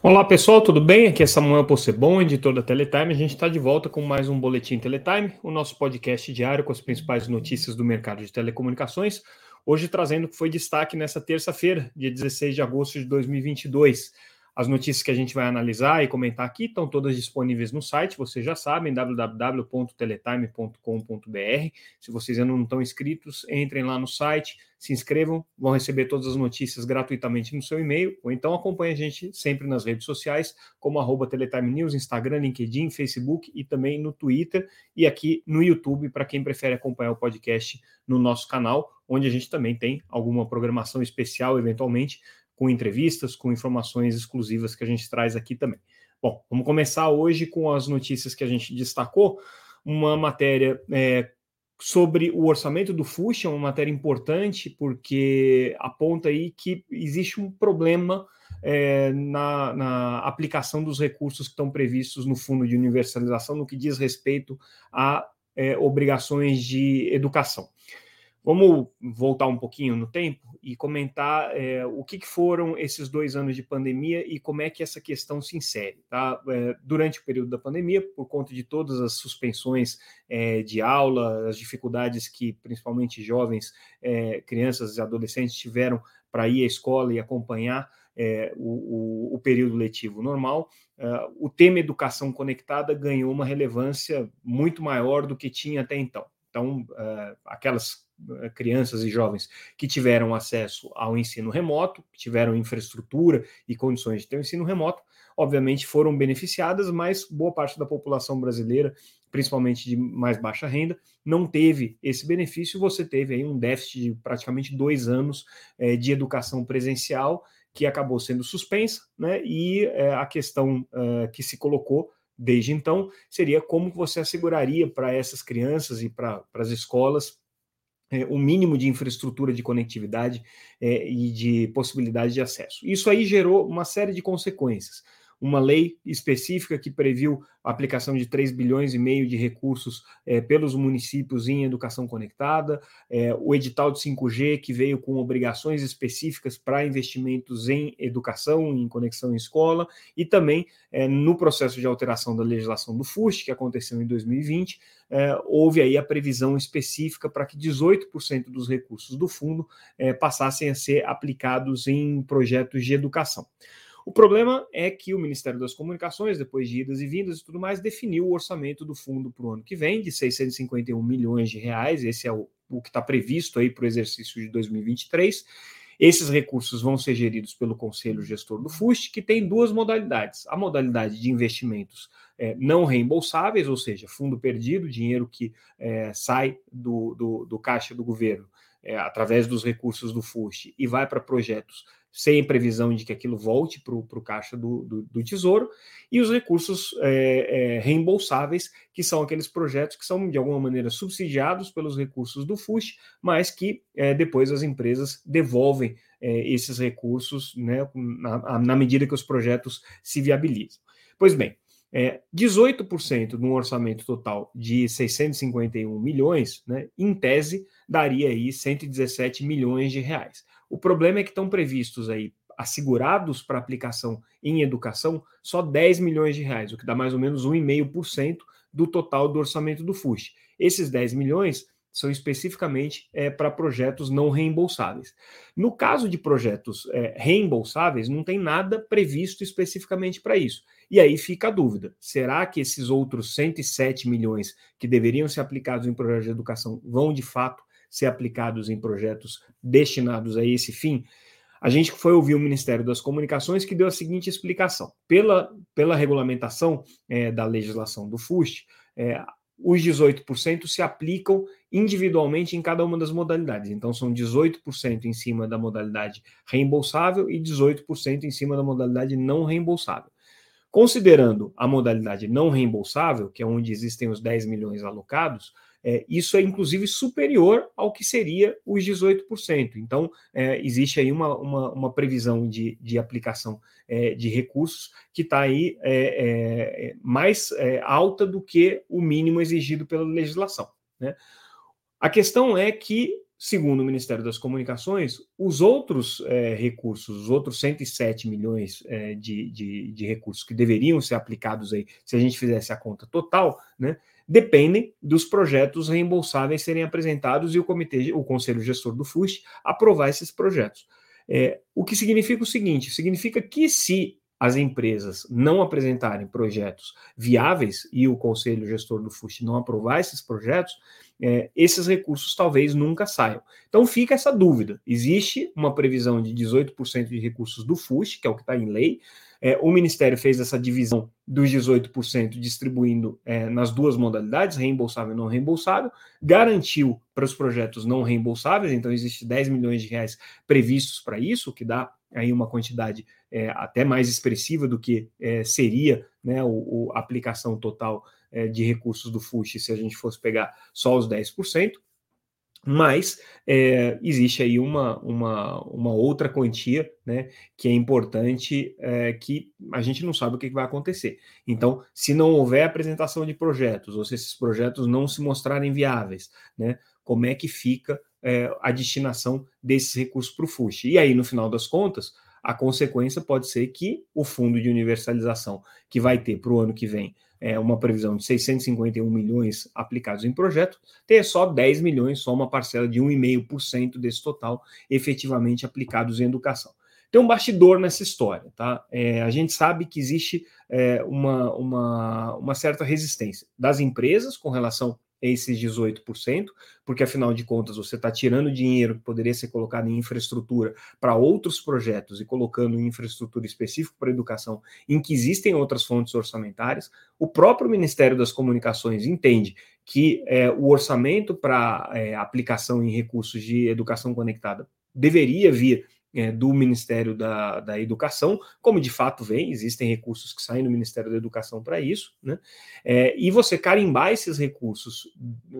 Olá pessoal, tudo bem? Aqui é Samuel Possebon, editor da Teletime. A gente está de volta com mais um Boletim Teletime, o nosso podcast diário com as principais notícias do mercado de telecomunicações. Hoje trazendo o que foi destaque nessa terça-feira, dia 16 de agosto de 2022. As notícias que a gente vai analisar e comentar aqui estão todas disponíveis no site, vocês já sabem, www.teletime.com.br. Se vocês ainda não estão inscritos, entrem lá no site, se inscrevam, vão receber todas as notícias gratuitamente no seu e-mail, ou então acompanhe a gente sempre nas redes sociais, como arroba Teletime News, Instagram, LinkedIn, Facebook e também no Twitter e aqui no YouTube, para quem prefere acompanhar o podcast no nosso canal, onde a gente também tem alguma programação especial, eventualmente, com entrevistas, com informações exclusivas que a gente traz aqui também. Bom, vamos começar hoje com as notícias que a gente destacou. Uma matéria é, sobre o orçamento do FUSH, é uma matéria importante, porque aponta aí que existe um problema é, na, na, aplicação dos recursos que estão previstos no Fundo de Universalização no que diz respeito a é, obrigações de educação. Vamos voltar um pouquinho no tempo e comentar é, o que, que, foram esses dois anos de pandemia e como é que essa questão se insere. Tá? É, durante o período da pandemia, por conta de todas as suspensões é, de aula, as dificuldades que principalmente jovens, é, crianças e adolescentes tiveram para ir à escola e acompanhar é, o, o, o, período letivo normal, uh, o tema educação conectada ganhou uma relevância muito maior do que tinha até então. Então, uh, aquelas eh, crianças e jovens que tiveram acesso ao ensino remoto, que tiveram infraestrutura e condições de ter o um ensino remoto, obviamente foram beneficiadas, mas boa parte da população brasileira, principalmente de mais baixa renda, não teve esse benefício. Você teve aí um déficit de praticamente dois anos é, de educação presencial que acabou sendo suspensa, né? E a questão que se colocou desde então seria como você asseguraria para essas crianças e para as escolas é, o mínimo de infraestrutura de conectividade é, e de possibilidade de acesso. Isso aí gerou uma série de consequências uma lei específica que previu a aplicação de 3 bilhões e meio de recursos é, pelos municípios em educação conectada, é, o edital de 5G que veio com obrigações específicas para investimentos em educação, em conexão em escola, e também é, no processo de alteração da legislação do FUST, que aconteceu em 2020, é, houve aí a previsão específica para que 18% dos recursos do fundo é, passassem a ser aplicados em projetos de educação. O problema é que o Ministério das Comunicações, depois de idas e vindas e tudo mais, definiu o orçamento do fundo para o ano que vem de 651 milhões de reais. Esse é o, o que está previsto aí para o exercício de 2023. Esses recursos vão ser geridos pelo Conselho Gestor do FUST, que tem duas modalidades: a modalidade de investimentos é, não reembolsáveis, ou seja, fundo perdido, dinheiro que é, sai do, do, do, caixa do governo é, através dos recursos do FUST e vai para projetos sem previsão de que aquilo volte para o caixa do, do, do, Tesouro, e os recursos é, é, reembolsáveis, que são aqueles projetos que são, de alguma maneira, subsidiados pelos recursos do FUST, mas que é, depois as empresas devolvem é, esses recursos né, na, na medida que os projetos se viabilizam. Pois bem, é, 18% no orçamento total de 651 milhões, né, em tese, daria aí 117 milhões de reais. O problema é que estão previstos aí assegurados para aplicação em educação só 10 milhões de reais, o que dá mais ou menos 1,5% do total do orçamento do FUST. Esses 10 milhões são especificamente é, para projetos não reembolsáveis. No caso de projetos é, reembolsáveis, não tem nada previsto especificamente para isso. E aí fica a dúvida: será que esses outros 107 milhões que deveriam ser aplicados em projetos de educação vão de fato ser aplicados em projetos destinados a esse fim, a gente foi ouvir o Ministério das Comunicações que deu a seguinte explicação: pela, pela regulamentação é, da legislação do FUST, é, os 18% se aplicam individualmente em cada uma das modalidades. Então, são 18% em cima da modalidade reembolsável e 18% em cima da modalidade não reembolsável. Considerando a modalidade não reembolsável, que é onde existem os 10 milhões alocados, é, isso é inclusive superior ao que seria os 18%. Então, é, existe aí uma, uma, uma, previsão de, de aplicação é, de recursos que está aí é, é, mais é, alta do que o mínimo exigido pela legislação. Né? A questão é que segundo o Ministério das Comunicações, os outros é, recursos, os outros 107 milhões é, de, de, de, recursos que deveriam ser aplicados aí, se a gente fizesse a conta total, né, dependem dos projetos reembolsáveis serem apresentados e o comitê, o conselho gestor do FUST aprovar esses projetos. É, o que significa o seguinte: significa que se as empresas não apresentarem projetos viáveis e o conselho gestor do FUST não aprovar esses projetos, é, esses recursos talvez nunca saiam. Então fica essa dúvida. Existe uma previsão de 18% de recursos do FUST, que é o que está em lei. É, o Ministério fez essa divisão dos 18%, distribuindo é, nas duas modalidades, reembolsável e não reembolsável, garantiu para os projetos não reembolsáveis, então existe 10 milhões de reais previstos para isso, que dá aí uma quantidade é, até mais expressiva do que é, seria né, o, a aplicação total é, de recursos do FUSH se a gente fosse pegar só os 10%. Mas é, existe aí uma, uma, uma outra quantia né, que é importante, é, que a gente não sabe o que vai acontecer. Então, se não houver apresentação de projetos, ou se esses projetos não se mostrarem viáveis, né, como é que fica é, a destinação desses recursos para o FUSH? E aí, no final das contas, a consequência pode ser que o fundo de universalização que vai ter para o ano que vem é, uma previsão de 651 milhões aplicados em projeto, ter só 10 milhões, só uma parcela de 1,5% desse total efetivamente aplicados em educação. Tem um bastidor nessa história, tá? É, a gente sabe que existe é, uma, uma, uma certa resistência das empresas com relação esses 18%, porque afinal de contas você está tirando dinheiro que poderia ser colocado em infraestrutura para outros projetos e colocando em infraestrutura específica para educação, em que existem outras fontes orçamentárias. O próprio Ministério das Comunicações entende que é, o orçamento para é, aplicação em recursos de educação conectada deveria vir é, do Ministério da, da Educação, como de fato vem, existem recursos que saem do Ministério da Educação para isso, né? É, e você carimbar esses recursos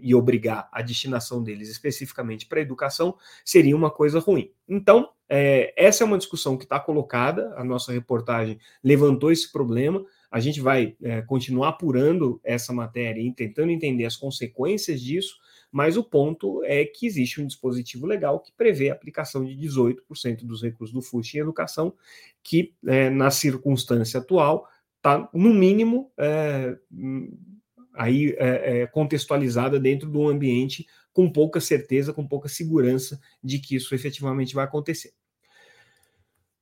e obrigar a destinação deles especificamente para a educação seria uma coisa ruim. Então, é, essa é uma discussão que está colocada, a nossa reportagem levantou esse problema. A gente vai é, continuar apurando essa matéria e tentando entender as consequências disso mas o ponto é que existe um dispositivo legal que prevê a aplicação de 18% dos recursos do FUST em educação, que é, na circunstância atual está, no mínimo, é, aí é, é, contextualizada dentro de um ambiente com pouca certeza, com pouca segurança de que isso efetivamente vai acontecer.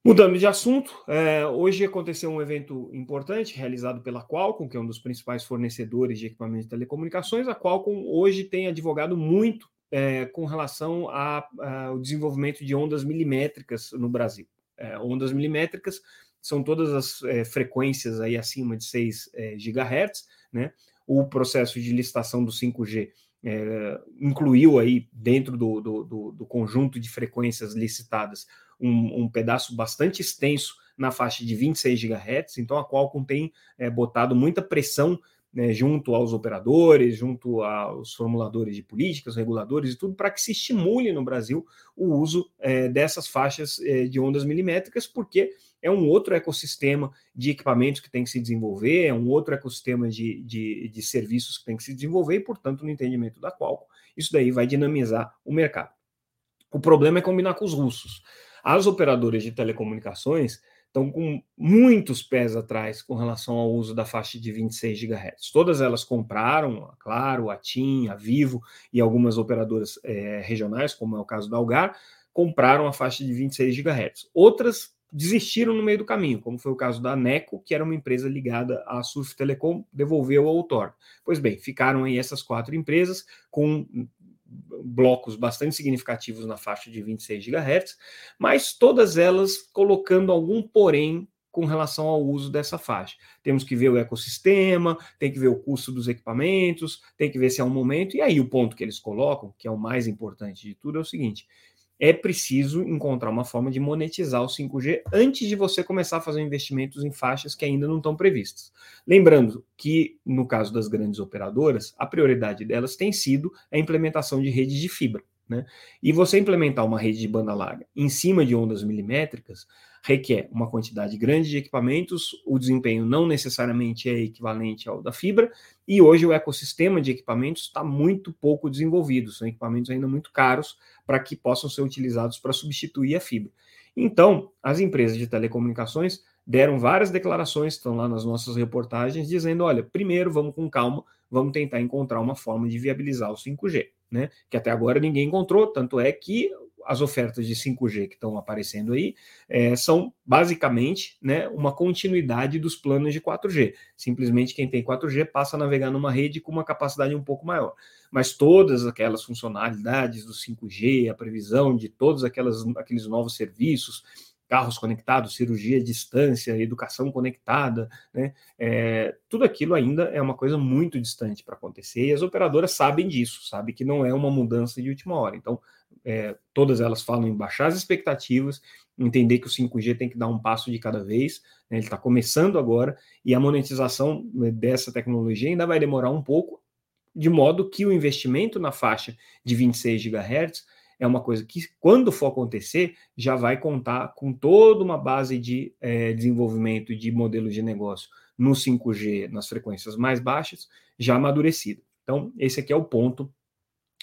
Mudando de assunto, é, hoje aconteceu um evento importante realizado pela Qualcomm, que é um dos principais fornecedores de equipamentos de telecomunicações. A Qualcomm hoje tem advogado muito é, com relação ao desenvolvimento de ondas milimétricas no Brasil. É, ondas milimétricas são todas as é, frequências aí acima de 6 é, GHz, né? O processo de licitação do 5G é, incluiu aí dentro do, do, do, do conjunto de frequências licitadas um, um pedaço bastante extenso na faixa de 26 GHz, então a Qualcomm tem é, botado muita pressão né, junto aos operadores, junto aos formuladores de políticas, reguladores e tudo, para que se estimule no Brasil o uso é, dessas faixas é, de ondas milimétricas, porque é um outro ecossistema de equipamentos que tem que se desenvolver, é um outro ecossistema de, de, de serviços que tem que se desenvolver, e, portanto, no entendimento da Qualcomm, isso daí vai dinamizar o mercado. O problema é combinar com os russos. As operadoras de telecomunicações estão com muitos pés atrás com relação ao uso da faixa de 26 GHz. Todas elas compraram, a Claro, a TIM, a Vivo e algumas operadoras é, regionais, como é o caso da Algar, compraram a faixa de 26 GHz. Outras desistiram no meio do caminho, como foi o caso da Neco, que era uma empresa ligada à Surf Telecom, devolveu ao Outorn. Pois bem, ficaram aí essas quatro empresas com blocos bastante significativos na faixa de 26 GHz, mas todas elas colocando algum porém com relação ao uso dessa faixa. Temos que ver o ecossistema, tem que ver o custo dos equipamentos, tem que ver se é um momento, e aí o ponto que eles colocam, que é o mais importante de tudo, é o seguinte: é preciso encontrar uma forma de monetizar o 5G antes de você começar a fazer investimentos em faixas que ainda não estão previstas. Lembrando que, no caso das grandes operadoras, a prioridade delas tem sido a implementação de redes de fibra. Né? E você implementar uma rede de banda larga em cima de ondas milimétricas requer uma quantidade grande de equipamentos, o desempenho não necessariamente é equivalente ao da fibra, e hoje o ecossistema de equipamentos está muito pouco desenvolvido, são equipamentos ainda muito caros para que possam ser utilizados para substituir a fibra. Então, as empresas de telecomunicações deram várias declarações, estão lá nas nossas reportagens, dizendo: olha, primeiro vamos com calma, vamos tentar encontrar uma forma de viabilizar o 5G, né? Que até agora ninguém encontrou, tanto é que as ofertas de 5G que estão aparecendo aí é, são basicamente né, uma continuidade dos planos de 4G. Simplesmente quem tem 4G passa a navegar numa rede com uma capacidade um pouco maior. Mas todas aquelas funcionalidades do 5G, a previsão de todos aquelas, aqueles novos serviços, carros conectados, cirurgia à distância, educação conectada, né? É, tudo aquilo ainda é uma coisa muito distante para acontecer e as operadoras sabem disso, sabem que não é uma mudança de última hora. Então, é, todas elas falam em baixar as expectativas, entender que o 5G tem que dar um passo de cada vez, né, ele está começando agora, e a monetização né, dessa tecnologia ainda vai demorar um pouco, de modo que o investimento na faixa de 26 GHz é uma coisa que, quando for acontecer, já vai contar com toda uma base de é, desenvolvimento de modelos de negócio no 5G, nas frequências mais baixas, já amadurecida. Então, esse aqui é o ponto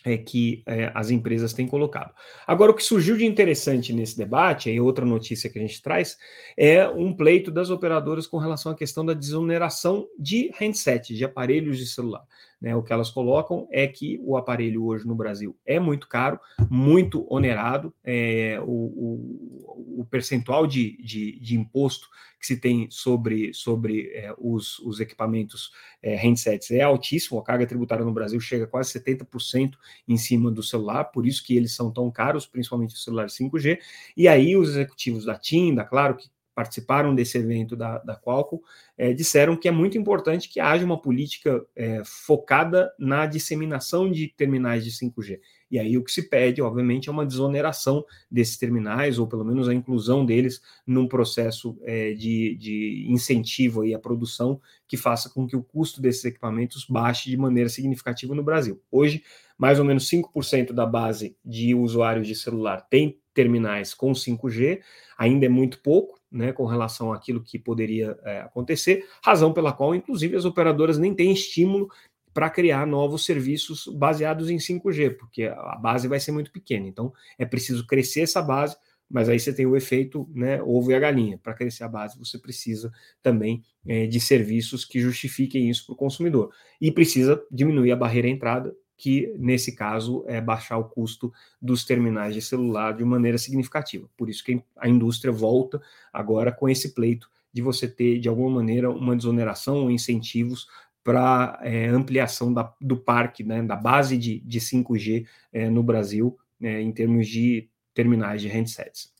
é, que é, as empresas têm colocado. Agora, o que surgiu de interessante nesse debate, e outra notícia que a gente traz, é um pleito das operadoras com relação à questão da desoneração de handset, de aparelhos de celular. Né, o que elas colocam é que o aparelho hoje no Brasil é muito caro, muito onerado, é, o, o, o, percentual de, de, de, imposto que se tem sobre, sobre é, os, os equipamentos é, handsets é altíssimo, a carga tributária no Brasil chega a quase 70% em cima do celular, por isso que eles são tão caros, principalmente o celular 5G, e aí os executivos da TIM, da Claro, que participaram desse evento da, da Qualcomm, é, disseram que é muito importante que haja uma política é, focada na disseminação de terminais de 5G. E aí o que se pede, obviamente, é uma desoneração desses terminais, ou pelo menos a inclusão deles num processo é, de, de incentivo aí à produção que faça com que o custo desses equipamentos baixe de maneira significativa no Brasil. Hoje, mais ou menos 5% da base de usuários de celular tem terminais com 5G, ainda é muito pouco, né, com relação àquilo que poderia é, acontecer, razão pela qual, inclusive, as operadoras nem têm estímulo para criar novos serviços baseados em 5G, porque a base vai ser muito pequena. Então, é preciso crescer essa base, mas aí você tem o efeito né, ovo e a galinha. Para crescer a base, você precisa também é, de serviços que justifiquem isso para o consumidor. E precisa diminuir a barreira à entrada, que nesse caso é baixar o custo dos terminais de celular de maneira significativa. Por isso que a indústria volta agora com esse pleito de você ter, de alguma maneira, uma desoneração ou incentivos para é, ampliação da, do parque, né, da base de, de 5G é, no Brasil, é, em termos de terminais de handsets.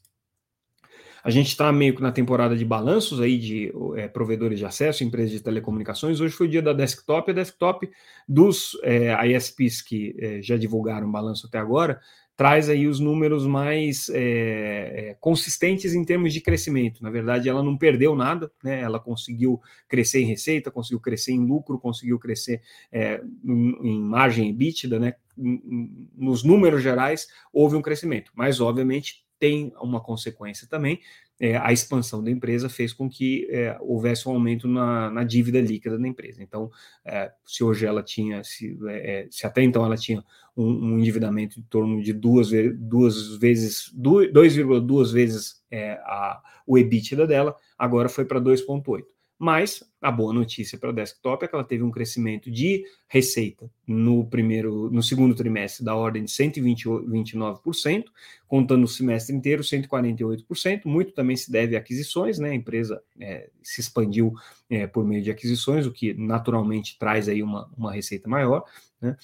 A gente está meio que na temporada de balanços aí de é, provedores de acesso, empresas de telecomunicações. Hoje foi o dia da desktop. A desktop dos é, ISPs que é, já divulgaram balanço até agora traz aí os números mais é, é, consistentes em termos de crescimento. Na verdade, ela não perdeu nada, né? Ela conseguiu crescer em receita, conseguiu crescer em lucro, conseguiu crescer é, em margem EBITDA, né? Nos números gerais houve um crescimento, mas obviamente tem uma consequência também. É, a expansão da empresa fez com que é, houvesse um aumento na, na, dívida líquida da empresa. Então, é, se hoje ela tinha, se, é, é, se, até então ela tinha um, um endividamento em torno de duas, duas vezes, 2,2 vezes é, a, o EBITDA dela, agora foi para 2,8. Mas a boa notícia para a desktop é que ela teve um crescimento de receita no primeiro, no segundo trimestre da ordem de 129%, contando o semestre inteiro 148%. Muito também se deve a aquisições, né? A empresa é, se expandiu é, por meio de aquisições, o que naturalmente traz aí uma, uma receita maior, né?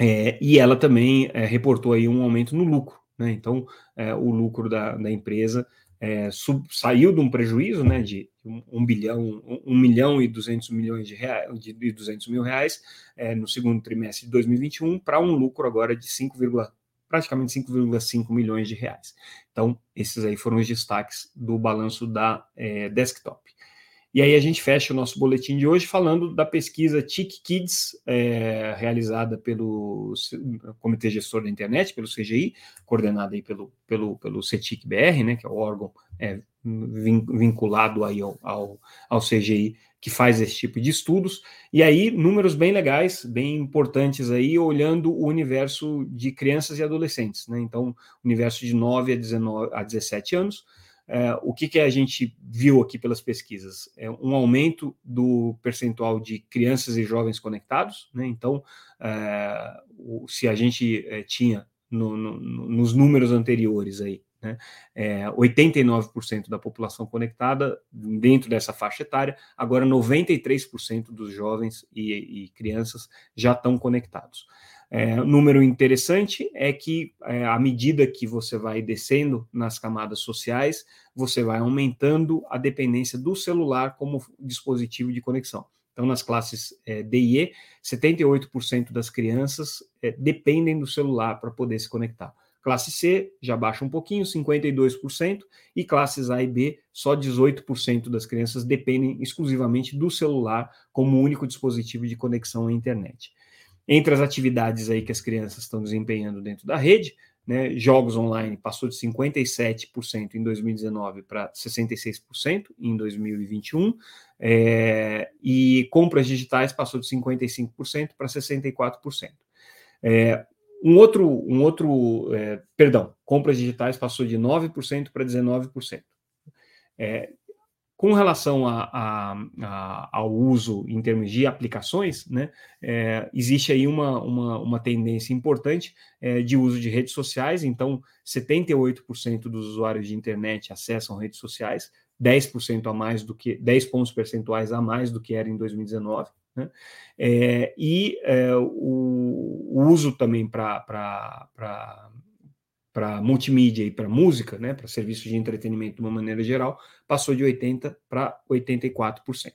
É, e ela também é, reportou aí um aumento no lucro, né? Então, é, o lucro da, da empresa é, sub, saiu de um prejuízo né, de um, um bilhão, um, um, milhão e duzentos milhões de reais, de, de 200 mil reais é, no segundo trimestre de 2021 para um lucro agora de 5, praticamente 5,5 milhões de reais. Então, esses aí foram os destaques do balanço da é, desktop. E aí a gente fecha o nosso boletim de hoje falando da pesquisa TIC Kids, é, realizada pelo Comitê Gestor da Internet, pelo CGI, coordenada aí pelo, pelo, pelo CETIC-BR, né, que é o órgão é, vinculado aí ao, ao, ao CGI que faz esse tipo de estudos. E aí, números bem legais, bem importantes aí, olhando o universo de crianças e adolescentes, né? Então, universo de 9 a, 19, a 17 anos, é, o que, que a gente viu aqui pelas pesquisas? É um aumento do percentual de crianças e jovens conectados, né? Então, é, o, se a gente é, tinha no, no, nos números anteriores aí, né, 89% da população conectada dentro dessa faixa etária, agora 93% dos jovens e, e crianças já estão conectados. É, número interessante é que, é, à medida que você vai descendo nas camadas sociais, você vai aumentando a dependência do celular como dispositivo de conexão. Então, nas classes é, D e E, 78% das crianças é, dependem do celular para poder se conectar. Classe C já baixa um pouquinho, 52%, e classes A e B, só 18% das crianças dependem exclusivamente do celular como único dispositivo de conexão à internet. Entre as atividades aí que as crianças estão desempenhando dentro da rede, né, jogos online passou de 57% em 2019 para 66% em 2021, é, e compras digitais passou de 55% para 64%. É, um outro, um outro é, perdão, compras digitais passou de 9% para 19%. É, com relação a, a, a, ao uso em termos de aplicações, né, é, existe aí uma, uma, uma tendência importante é, de uso de redes sociais, então 78% dos usuários de internet acessam redes sociais, 10% a mais do que 10 pontos percentuais a mais do que era em 2019. Né? É, e é, o, o, uso também para para multimídia e para música, né, para serviços de entretenimento de uma maneira geral, passou de 80% para 84%.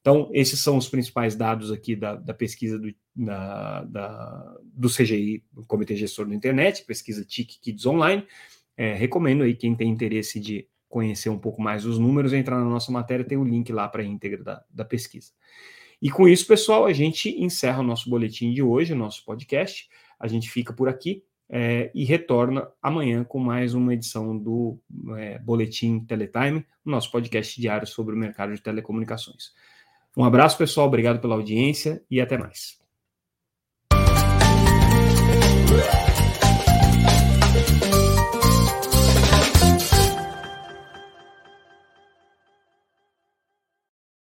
Então, esses são os principais dados aqui da, da pesquisa do, da, da, do CGI, Comitê Gestor da Internet, pesquisa TIC Kids Online. É, recomendo aí quem tem interesse de conhecer um pouco mais os números, entrar na nossa matéria, tem o um link lá para a íntegra da, da pesquisa. E com isso, pessoal, a gente encerra o nosso boletim de hoje, o nosso podcast. A gente fica por aqui é, e retorna amanhã com mais uma edição do é, Boletim Teletime, o nosso podcast diário sobre o mercado de telecomunicações. Um abraço, pessoal, obrigado pela audiência e até mais.